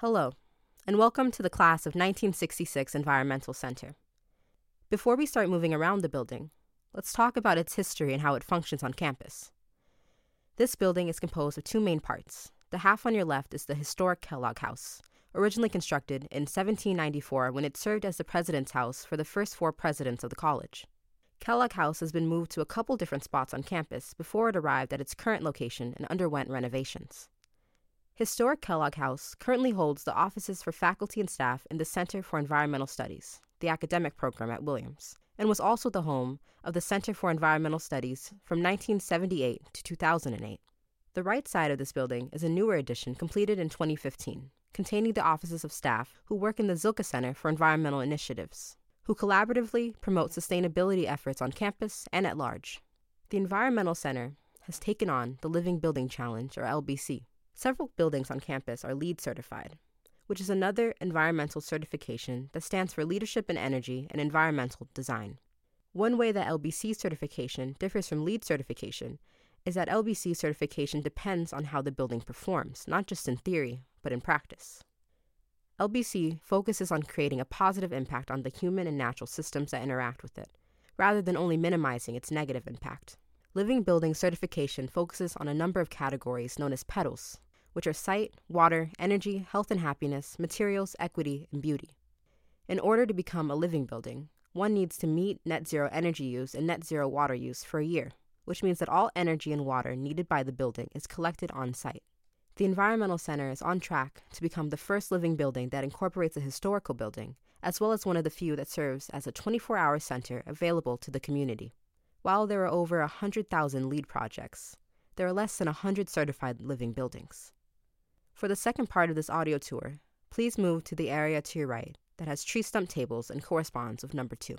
Hello, and welcome to the class of 1966 Environmental Center. Before we start moving around the building, let's talk about its history and how it functions on campus. This building is composed of two main parts. The half on your left is the historic Kellogg House, originally constructed in 1794 when it served as the president's house for the first four presidents of the college. Kellogg House has been moved to a couple different spots on campus before it arrived at its current location and underwent renovations. Historic Kellogg House currently holds the offices for faculty and staff in the Center for Environmental Studies, the academic program at Williams, and was also the home of the Center for Environmental Studies from 1978 to 2008. The right side of this building is a newer addition completed in 2015, containing the offices of staff who work in the Zilkha Center for Environmental Initiatives, who collaboratively promote sustainability efforts on campus and at large. The Environmental Center has taken on the Living Building Challenge, or LBC, Several buildings on campus are LEED certified, which is another environmental certification that stands for Leadership in Energy and Environmental Design. One way that LBC certification differs from LEED certification is that LBC certification depends on how the building performs, not just in theory, but in practice. LBC focuses on creating a positive impact on the human and natural systems that interact with it, rather than only minimizing its negative impact. Living Building certification focuses on a number of categories known as PETALS, which are site, water, energy, health and happiness, materials, equity, and beauty. In order to become a living building, one needs to meet net zero energy use and net zero water use for a year, which means that all energy and water needed by the building is collected on site. The Environmental Center is on track to become the first living building that incorporates a historical building, as well as one of the few that serves as a 24 hour center available to the community. While there are over 100,000 LEED projects, there are less than 100 certified living buildings. For the second part of this audio tour, please move to the area to your right that has tree stump tables and corresponds with number two.